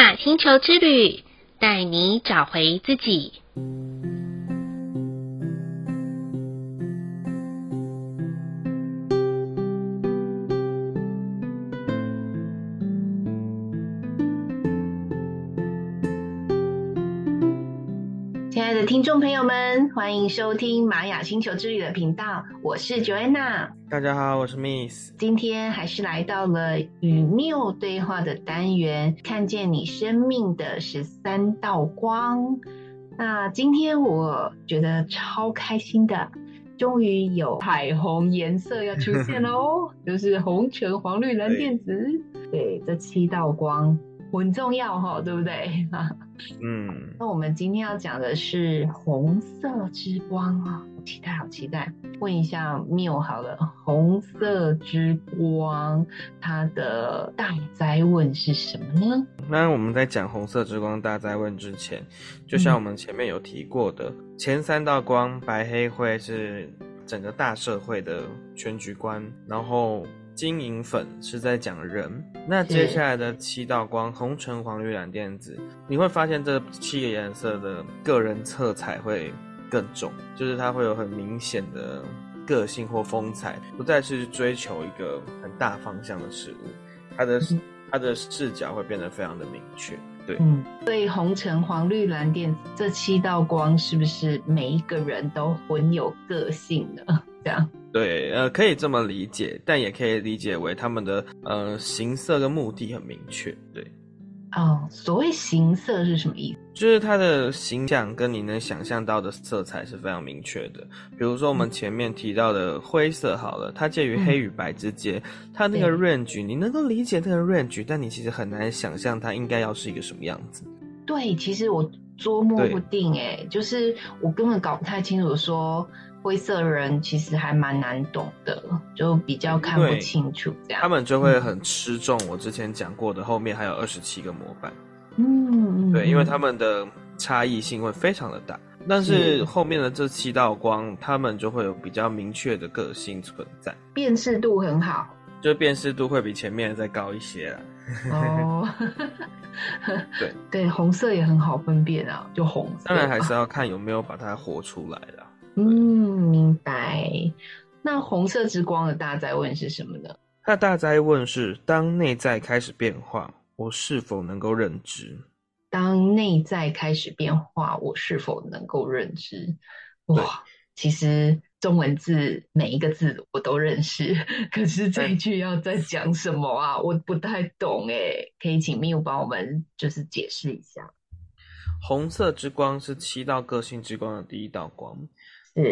雅星球之旅，带你找回自己。亲爱的听众朋友们，欢迎收听玛雅星球之旅的频道，我是 Joanna。大家好，我是 Miss。今天还是来到了与缪对话的单元，看见你生命的十三道光。那今天我觉得超开心的，终于有彩虹颜色要出现了哦，就是红、橙、黄、绿、蓝、靛、紫。对，这七道光。很重要哈，对不对？嗯，那我们今天要讲的是红色之光啊，好期待，好期待！问一下缪好了，红色之光它的大灾问是什么呢？那我们在讲红色之光大灾问之前，就像我们前面有提过的，嗯、前三道光白黑灰是整个大社会的全局观，然后。金银粉是在讲人，那接下来的七道光红橙黄绿蓝靛紫，你会发现这七个颜色的个人色彩会更重，就是它会有很明显的个性或风采，不再是追求一个很大方向的事物，它的它的视角会变得非常的明确。对，嗯，所以红橙黄绿蓝靛紫这七道光是不是每一个人都很有个性的？这样。对，呃，可以这么理解，但也可以理解为他们的呃形色跟目的很明确。对，哦，所谓形色是什么意思？就是它的形象跟你能想象到的色彩是非常明确的。比如说我们前面提到的灰色，好了，它介于黑与白之间，嗯、它那个 range 你能够理解那个 range，但你其实很难想象它应该要是一个什么样子。对，其实我捉摸不定，哎，就是我根本搞不太清楚说。灰色人其实还蛮难懂的，就比较看不清楚这样。他们就会很吃重我之前讲过的，后面还有二十七个模板。嗯，对，因为他们的差异性会非常的大，但是后面的这七道光，他们就会有比较明确的个性存在，辨识度很好，就辨识度会比前面再高一些了。哦，对对，红色也很好分辨啊，就红色。当然还是要看有没有把它活出来了。嗯，明白。那红色之光的大灾问是什么呢？它大灾问是：当内在开始变化，我是否能够认知？当内在开始变化，我是否能够认知？哇，其实中文字每一个字我都认识，可是这一句要在讲什么啊？我不太懂诶，可以请 Miu 帮我们就是解释一下。红色之光是七道个性之光的第一道光。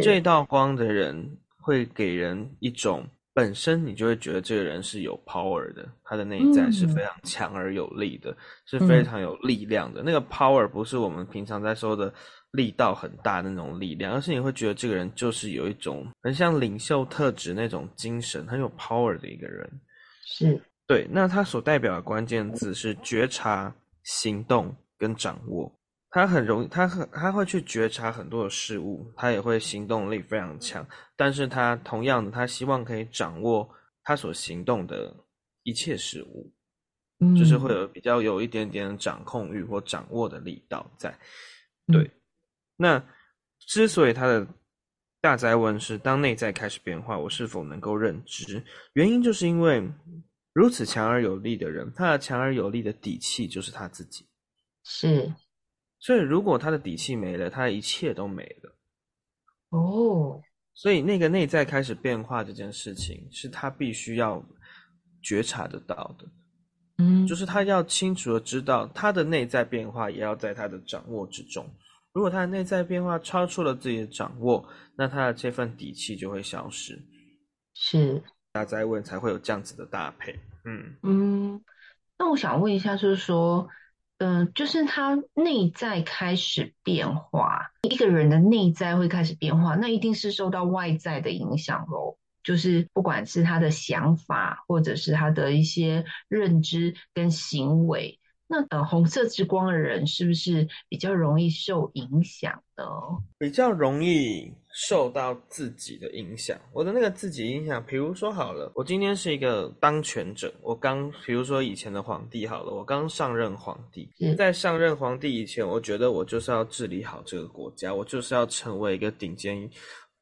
这道光的人会给人一种本身你就会觉得这个人是有 power 的，他的内在是非常强而有力的，嗯、是非常有力量的。嗯、那个 power 不是我们平常在说的力道很大的那种力量，而是你会觉得这个人就是有一种很像领袖特质那种精神，很有 power 的一个人。是对，那他所代表的关键字是觉察、行动跟掌握。他很容易，他很他会去觉察很多的事物，他也会行动力非常强。但是他同样的，他希望可以掌握他所行动的一切事物，嗯，就是会有比较有一点点掌控欲或掌握的力道在。对，嗯，那之所以他的大灾问是当内在开始变化，我是否能够认知？原因就是因为如此强而有力的人，他的强而有力的底气就是他自己，是。所以，如果他的底气没了，他的一切都没了。哦，所以那个内在开始变化这件事情，是他必须要觉察得到的。嗯，就是他要清楚的知道，他的内在变化也要在他的掌握之中。如果他的内在变化超出了自己的掌握，那他的这份底气就会消失。是，大哉问才会有这样子的搭配。嗯嗯，那我想问一下，就是说。嗯、呃，就是他内在开始变化，一个人的内在会开始变化，那一定是受到外在的影响喽。就是不管是他的想法，或者是他的一些认知跟行为，那呃，红色之光的人是不是比较容易受影响呢？比较容易受到自己的影响。我的那个自己影响，比如说好了，我今天是一个当权者，我刚，比如说以前的皇帝好了，我刚上任皇帝，在上任皇帝以前，我觉得我就是要治理好这个国家，我就是要成为一个顶尖。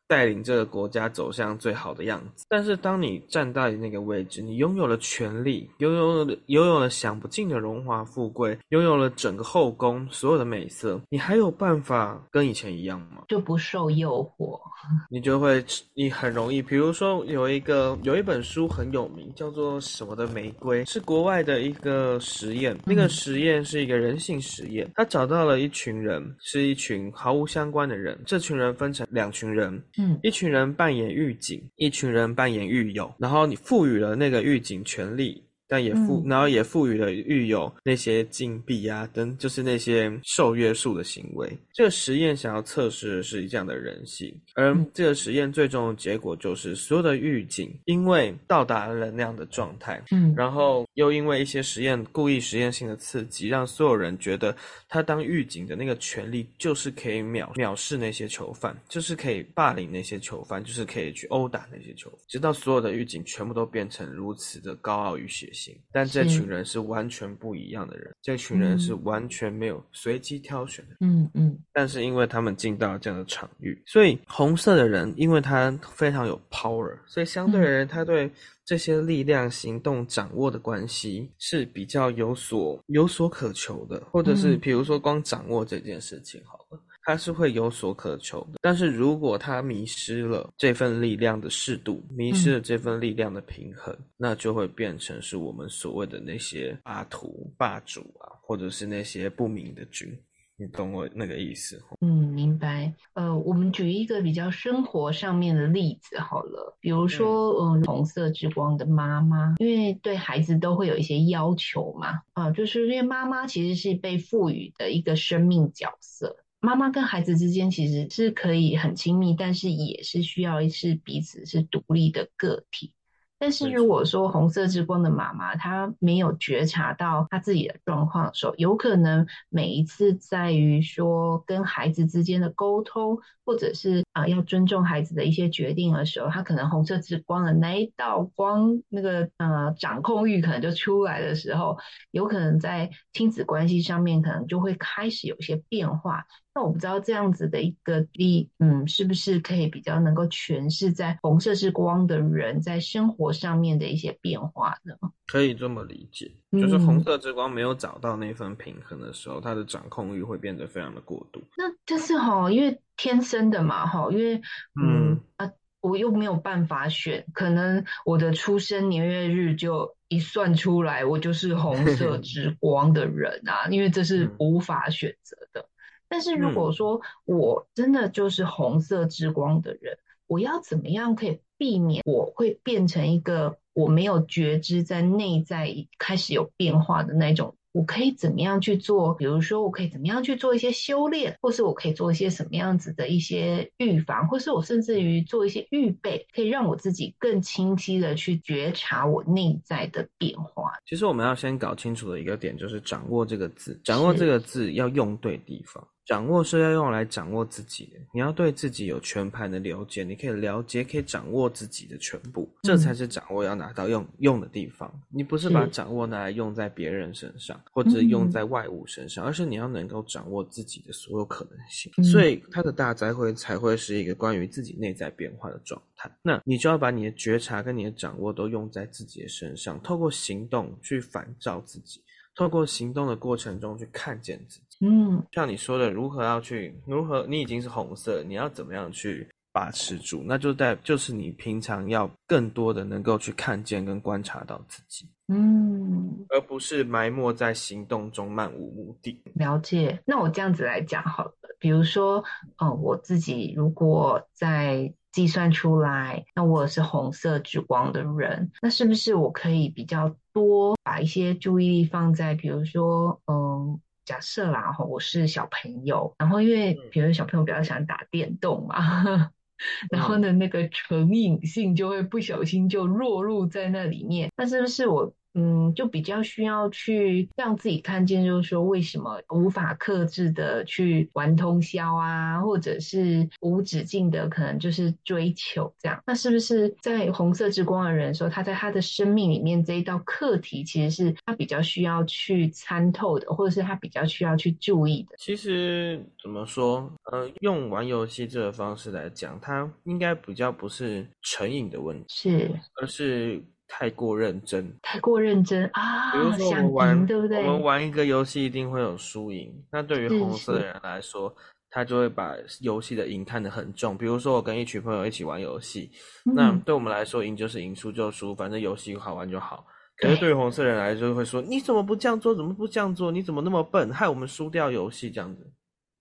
带领这个国家走向最好的样子。但是，当你站在那个位置，你拥有了权力，拥有了拥有了享不尽的荣华富贵，拥有了整个后宫所有的美色，你还有办法跟以前一样吗？就不受诱惑，你就会，你很容易。比如说，有一个有一本书很有名，叫做什么的玫瑰，是国外的一个实验。那个实验是一个人性实验，他找到了一群人，是一群毫无相关的人。这群人分成两群人。嗯，一群人扮演狱警，一群人扮演狱友，然后你赋予了那个狱警权利。但也赋，然后也赋予了狱友那些禁闭啊，等就是那些受约束的行为。这个实验想要测试的是这样的人性，而这个实验最终的结果就是，所有的狱警因为到达了那样的状态，嗯，然后又因为一些实验故意实验性的刺激，让所有人觉得他当狱警的那个权利就是可以藐藐视那些囚犯，就是可以霸凌那些囚犯，就是可以去殴打那些囚犯，直到所有的狱警全部都变成如此的高傲与血。但这群人是完全不一样的人，这群人是完全没有随机挑选的。嗯嗯。但是因为他们进到了这样的场域，所以红色的人，因为他非常有 power，所以相对而言，他对这些力量、行动掌握的关系是比较有所有所渴求的，或者是比如说光掌握这件事情好了。他是会有所渴求的，但是如果他迷失了这份力量的适度，迷失了这份力量的平衡，嗯、那就会变成是我们所谓的那些霸图、霸主啊，或者是那些不明的君。你懂我那个意思？嗯，明白。呃，我们举一个比较生活上面的例子好了，比如说，嗯，红色之光的妈妈，因为对孩子都会有一些要求嘛，啊，就是因为妈妈其实是被赋予的一个生命角色。妈妈跟孩子之间其实是可以很亲密，但是也是需要是彼此是独立的个体。但是如果说红色之光的妈妈她没有觉察到她自己的状况的时候，有可能每一次在于说跟孩子之间的沟通，或者是啊、呃、要尊重孩子的一些决定的时候，他可能红色之光的那一道光，那个呃掌控欲可能就出来的时候，有可能在亲子关系上面可能就会开始有些变化。那我不知道这样子的一个例，嗯，是不是可以比较能够诠释在红色之光的人在生活上面的一些变化呢？可以这么理解，就是红色之光没有找到那份平衡的时候，他、嗯、的掌控欲会变得非常的过度。那但是哈，因为天生的嘛，哈，因为嗯，嗯啊，我又没有办法选，可能我的出生年月日就一算出来，我就是红色 之光的人啊，因为这是无法选择的。但是如果说我真的就是红色之光的人，嗯，我要怎么样可以避免我会变成一个我没有觉知在内在开始有变化的那种？我可以怎么样去做？比如说，我可以怎么样去做一些修炼，或是我可以做一些什么样子的一些预防，或是我甚至于做一些预备，可以让我自己更清晰的去觉察我内在的变化。其实我们要先搞清楚的一个点就是“掌握”这个字，掌握这个字要用对地方。掌握是要用来掌握自己的，你要对自己有全盘的了解，你可以了解，可以掌握自己的全部，这才是掌握要拿到用用的地方。你不是把掌握拿来用在别人身上，或者用在外物身上，而是你要能够掌握自己的所有可能性。所以，它的大灾会才会是一个关于自己内在变化的状态。那你就要把你的觉察跟你的掌握都用在自己的身上，透过行动去反照自己。透过行动的过程中去看见自己，嗯，像你说的，如何要去，如何你已经是红色，你要怎么样去把持住？那就在就是你平常要更多的能够去看见跟观察到自己，嗯，而不是埋没在行动中漫无目的。了解。那我这样子来讲好了，比如说，嗯、呃，我自己如果在计算出来，那我是红色之光的人，那是不是我可以比较多把一些注意力放在，比如说，嗯，假设啦，哈我是小朋友，然后因为比如小朋友比较喜欢打电动嘛，然后呢，那个成瘾性就会不小心就落入在那里面，那是不是我？嗯，就比较需要去让自己看见，就是说为什么无法克制的去玩通宵啊，或者是无止境的可能就是追求这样。那是不是在红色之光的人说，他在他的生命里面这一道课题，其实是他比较需要去参透的，或者是他比较需要去注意的？其实怎么说，呃，用玩游戏这个方式来讲，他应该比较不是成瘾的问题，是，而是。太过认真，太过认真啊！比如说我们玩，对不对？我们玩一个游戏一定会有输赢。那对于红色的人来说，他就会把游戏的赢看得很重。比如说我跟一群朋友一起玩游戏，嗯、那对我们来说，赢就是赢，输就输，反正游戏好玩就好。可是对于红色人来说，会说你怎么不这样做？怎么不这样做？你怎么那么笨，害我们输掉游戏这样子。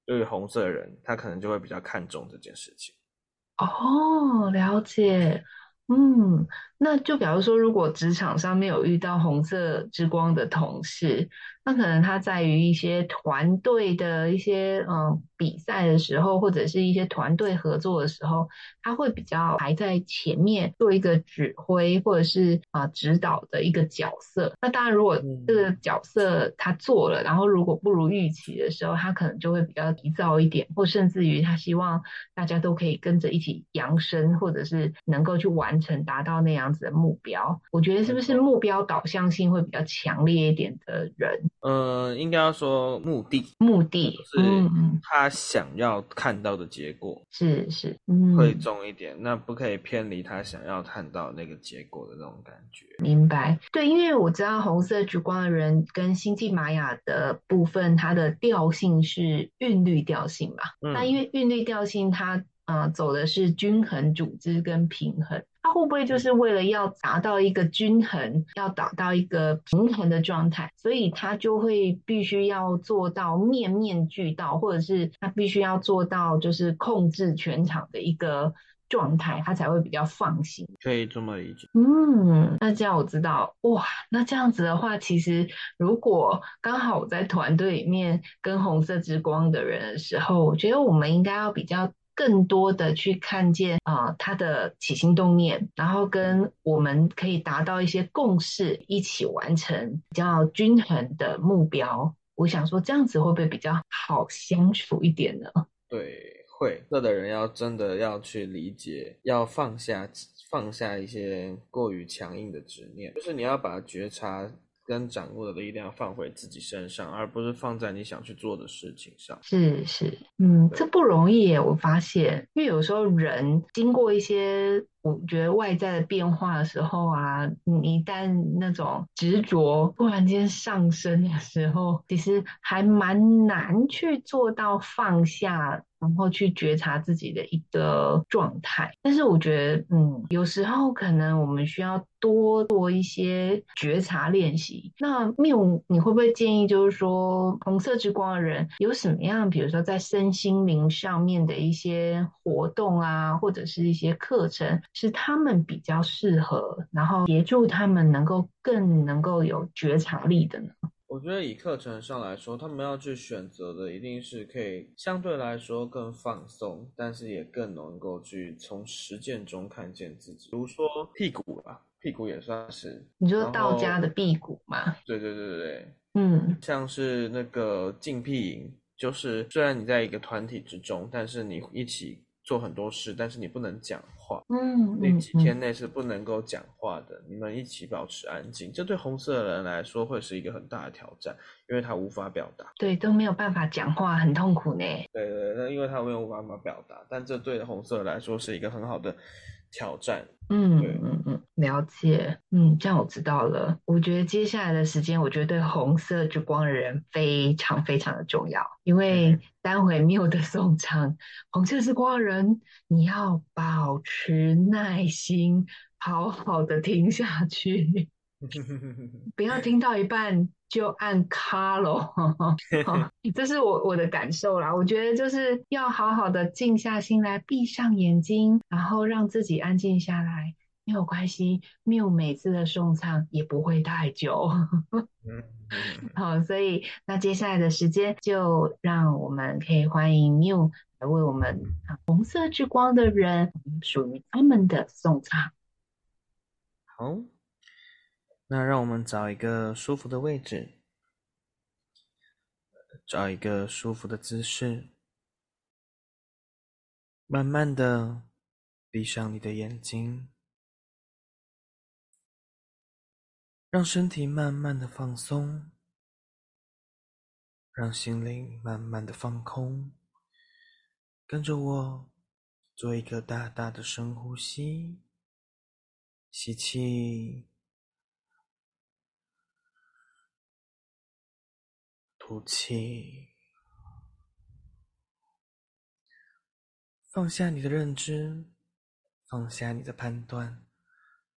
对于红色的人，他可能就会比较看重这件事情。哦，了解。嗯，那就比如说，如果职场上面有遇到红色之光的同事，那可能他在于一些团队的一些嗯比赛的时候，或者是一些团队合作的时候，他会比较排在前面做一个指挥或者是啊、呃、指导的一个角色。那当然，如果这个角色他做了，然后如果不如预期的时候，他可能就会比较急躁一点，或甚至于他希望大家都可以跟着一起扬升，或者是能够去完成达到那样子的目标。我觉得是不是目标导向性会比较强烈一点的人？呃，应该要说目的，目的是他想要看到的结果，是是，嗯，会重一点，那不可以偏离他想要看到那个结果的那种感觉。明白，对，因为我知道红色烛光的人跟星际玛雅的部分，它的调性是韵律调性嘛，嗯，那因为韵律调性它，它呃走的是均衡、组织跟平衡。它会不会就是为了要达到一个均衡，要达到一个平衡的状态，所以他就会必须要做到面面俱到，或者是他必须要做到就是控制全场的一个状态，他才会比较放心。可以这么理解。嗯，那这样我知道，哇，那这样子的话，其实如果刚好我在团队里面跟红色之光的人的时候，我觉得我们应该要比较。更多的去看见啊、他的起心动念，然后跟我们可以达到一些共识，一起完成比较均衡的目标。我想说，这样子会不会比较好相处一点呢？对，会。这的人要真的要去理解，要放下放下一些过于强硬的执念，就是你要把觉察。跟掌握的力量放回自己身上，而不是放在你想去做的事情上。是是，嗯，这不容易耶。我发现，因为有时候人经过一些，我觉得外在的变化的时候啊，你一旦那种执着突然间上升的时候，其实还蛮难去做到放下。然后去觉察自己的一个状态，但是我觉得，嗯，有时候可能我们需要多做一些觉察练习。那 Miu，你会不会建议，就是说红色之光的人有什么样，比如说在身心灵上面的一些活动啊，或者是一些课程，是他们比较适合，然后协助他们能够更能够有觉察力的呢？我觉得以课程上来说，他们要去选择的一定是可以相对来说更放松，但是也更能够去从实践中看见自己。比如说辟谷吧，辟谷也算是。你说道家的辟谷嘛？对对对对对，嗯，像是那个禁辟营，就是虽然你在一个团体之中，但是你一起做很多事，但是你不能讲话。嗯，那几天内是不能够讲话的，嗯。你们一起保持安静，这对红色的人来说会是一个很大的挑战，因为他无法表达。对，都没有办法讲话，很痛苦呢。对对，那因为他没有办法表达，但这对红色来说是一个很好的挑战。嗯嗯嗯，了解。嗯，这样我知道了。我觉得接下来的时间，我觉得对红色之光的人非常非常的重要，因为待会 Miu 的送唱，红色之光的人，你要保持耐心，好好的听下去，不要听到一半就按卡咯。这是我我的感受啦。我觉得就是要好好的静下心来，闭上眼睛，然后让自己安静下来。没有关系，Miu 每次的送唱也不会太久。好，所以那接下来的时间就让我们可以欢迎 Miu 来为我们红色之光的人属于他们的送唱。好，那让我们找一个舒服的位置，找一个舒服的姿势，慢慢的闭上你的眼睛，让身体慢慢的放松，让心灵慢慢的放空，跟着我做一个大大的深呼吸，吸气。吐气，放下你的认知，放下你的判断，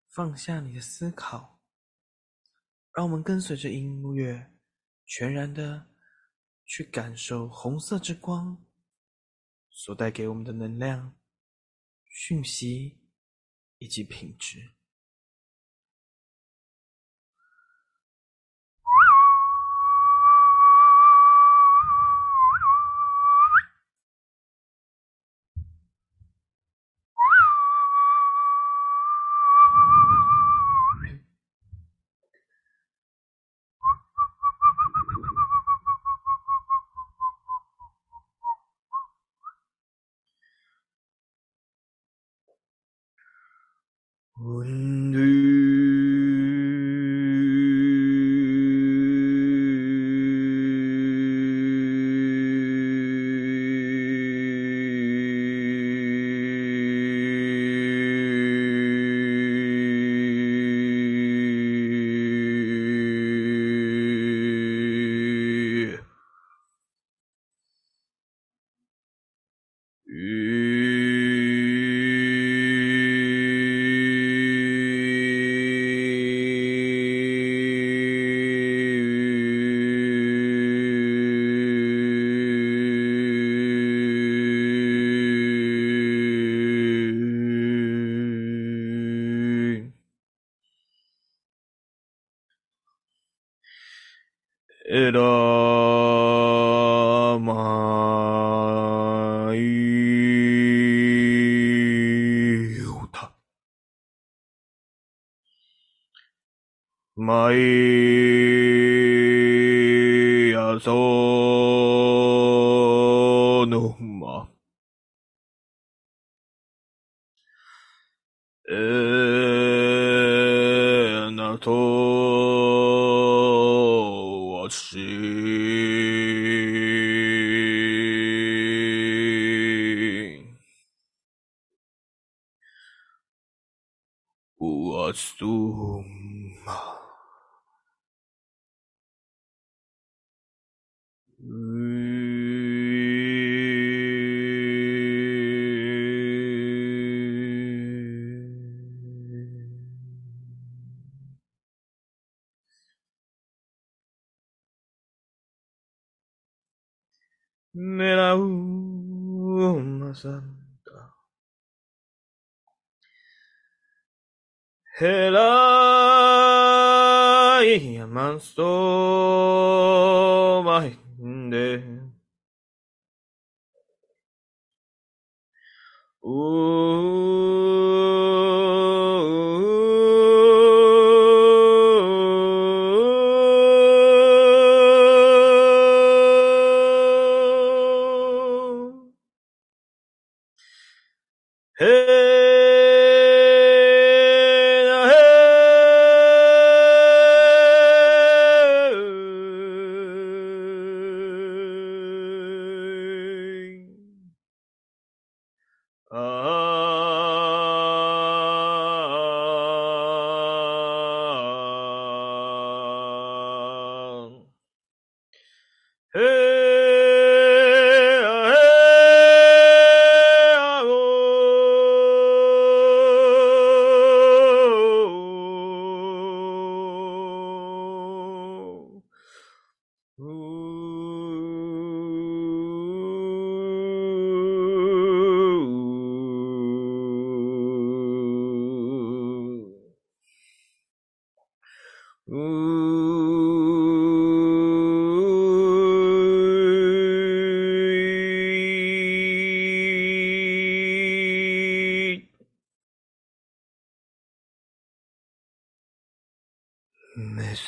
放下你的思考，让我们跟随着音乐，全然的去感受红色之光所带给我们的能量、讯息以及品质。Ooh. my me la alma santa. Helai manso mahinde. Ooh.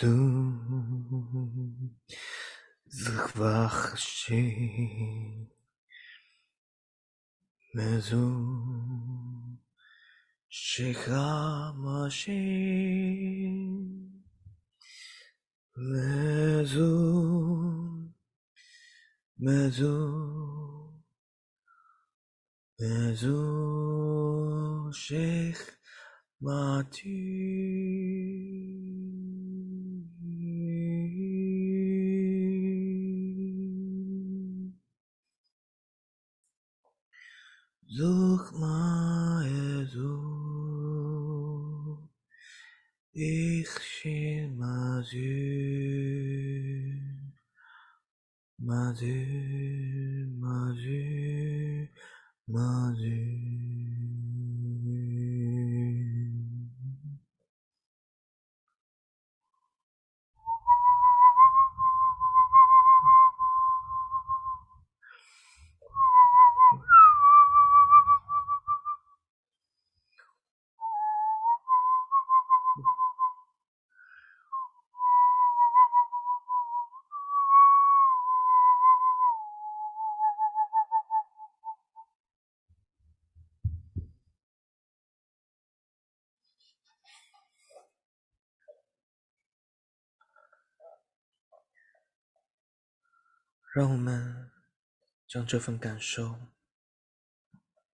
su zchwach shi mezu שחמשי מזו מזו מזו שחמתי. Suchma Jesu, ich Mazir, Mazir, Mazir, Mazir. 让我们将这份感受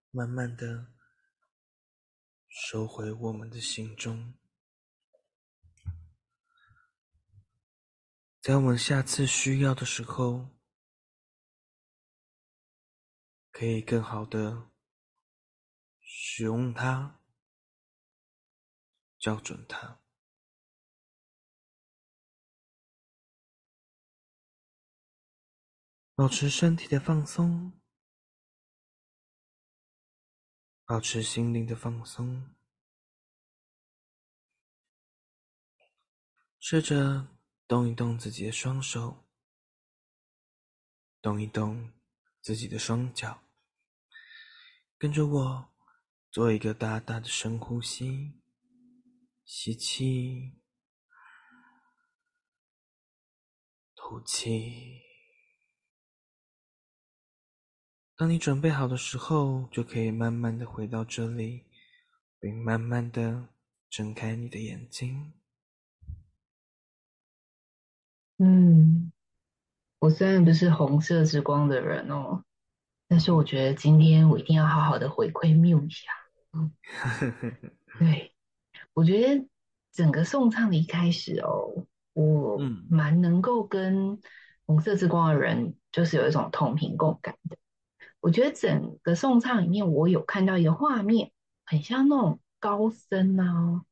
慢慢的收回我们的心中，在我们下次需要的时候，可以更好的使用它，校准它。保持身体的放松，保持心灵的放松，试着动一动自己的双手，动一动自己的双脚，跟着我做一个大大的深呼吸，吸气，吐气。当你准备好的时候，就可以慢慢的回到这里，并慢慢的睁开你的眼睛。嗯，我虽然不是红色之光的人哦，但是我觉得今天我一定要好好的回馈 Miu 一下。嗯，对，我觉得整个颂唱的一开始哦，我蛮能够跟红色之光的人，就是有一种同频共感的。我觉得整个颂唱里面，我有看到一个画面，很像那种高僧啊，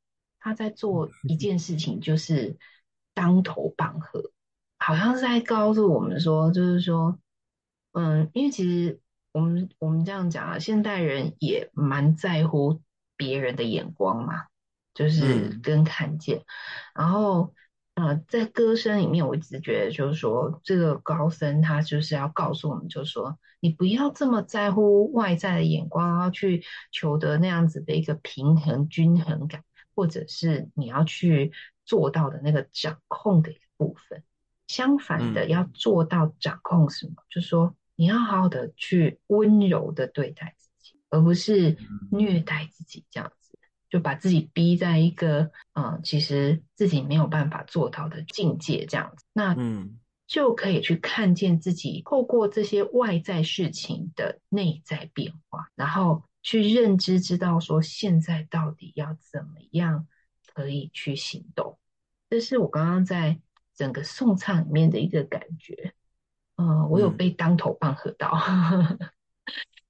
他在做一件事情，就是当头棒喝，好像是在告诉我们说，就是说，嗯，因为其实我们我们这样讲啊，现代人也蛮在乎别人的眼光嘛，就是跟看见，然后。呃，在歌声里面，我一直觉得就是说，这个高僧他就是要告诉我们，就是说，你不要这么在乎外在的眼光，要去求得那样子的一个平衡、均衡感，或者是你要去做到的那个掌控的一个部分。相反的，要做到掌控什么？嗯、就是说，你要好好的去温柔的对待自己，而不是虐待自己这样子。就把自己逼在一个，嗯，其实自己没有办法做到的境界，这样子，那嗯，就可以去看见自己透过这些外在事情的内在变化，然后去认知，知道说现在到底要怎么样可以去行动。这是我刚刚在整个颂唱里面的一个感觉，嗯，我有被当头棒喝到。嗯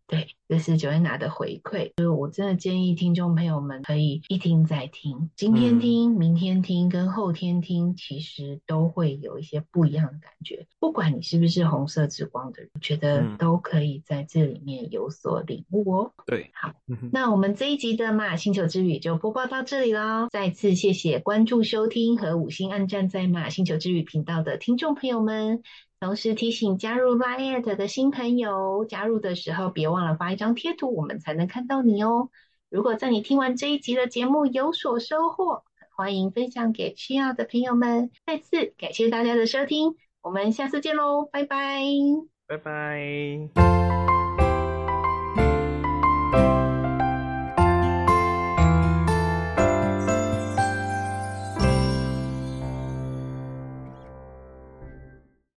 对，这是 Joanna 的回馈，所以我真的建议听众朋友们可以一听再听，今天听、嗯、明天听跟后天听，其实都会有一些不一样的感觉。不管你是不是红色之光的人，我觉得都可以在这里面有所领悟哦。对，好，那我们这一集的玛雅星球之旅就播报到这里喽。再次谢谢关注、收听和五星按赞在玛雅星球之旅频道的听众朋友们。同时提醒加入 LIAT 的新朋友，加入的时候别忘了发一张贴图，我们才能看到你哦。如果在你听完这一集的节目有所收获，欢迎分享给需要的朋友们。再次感谢大家的收听，我们下次见喽，拜拜，拜拜。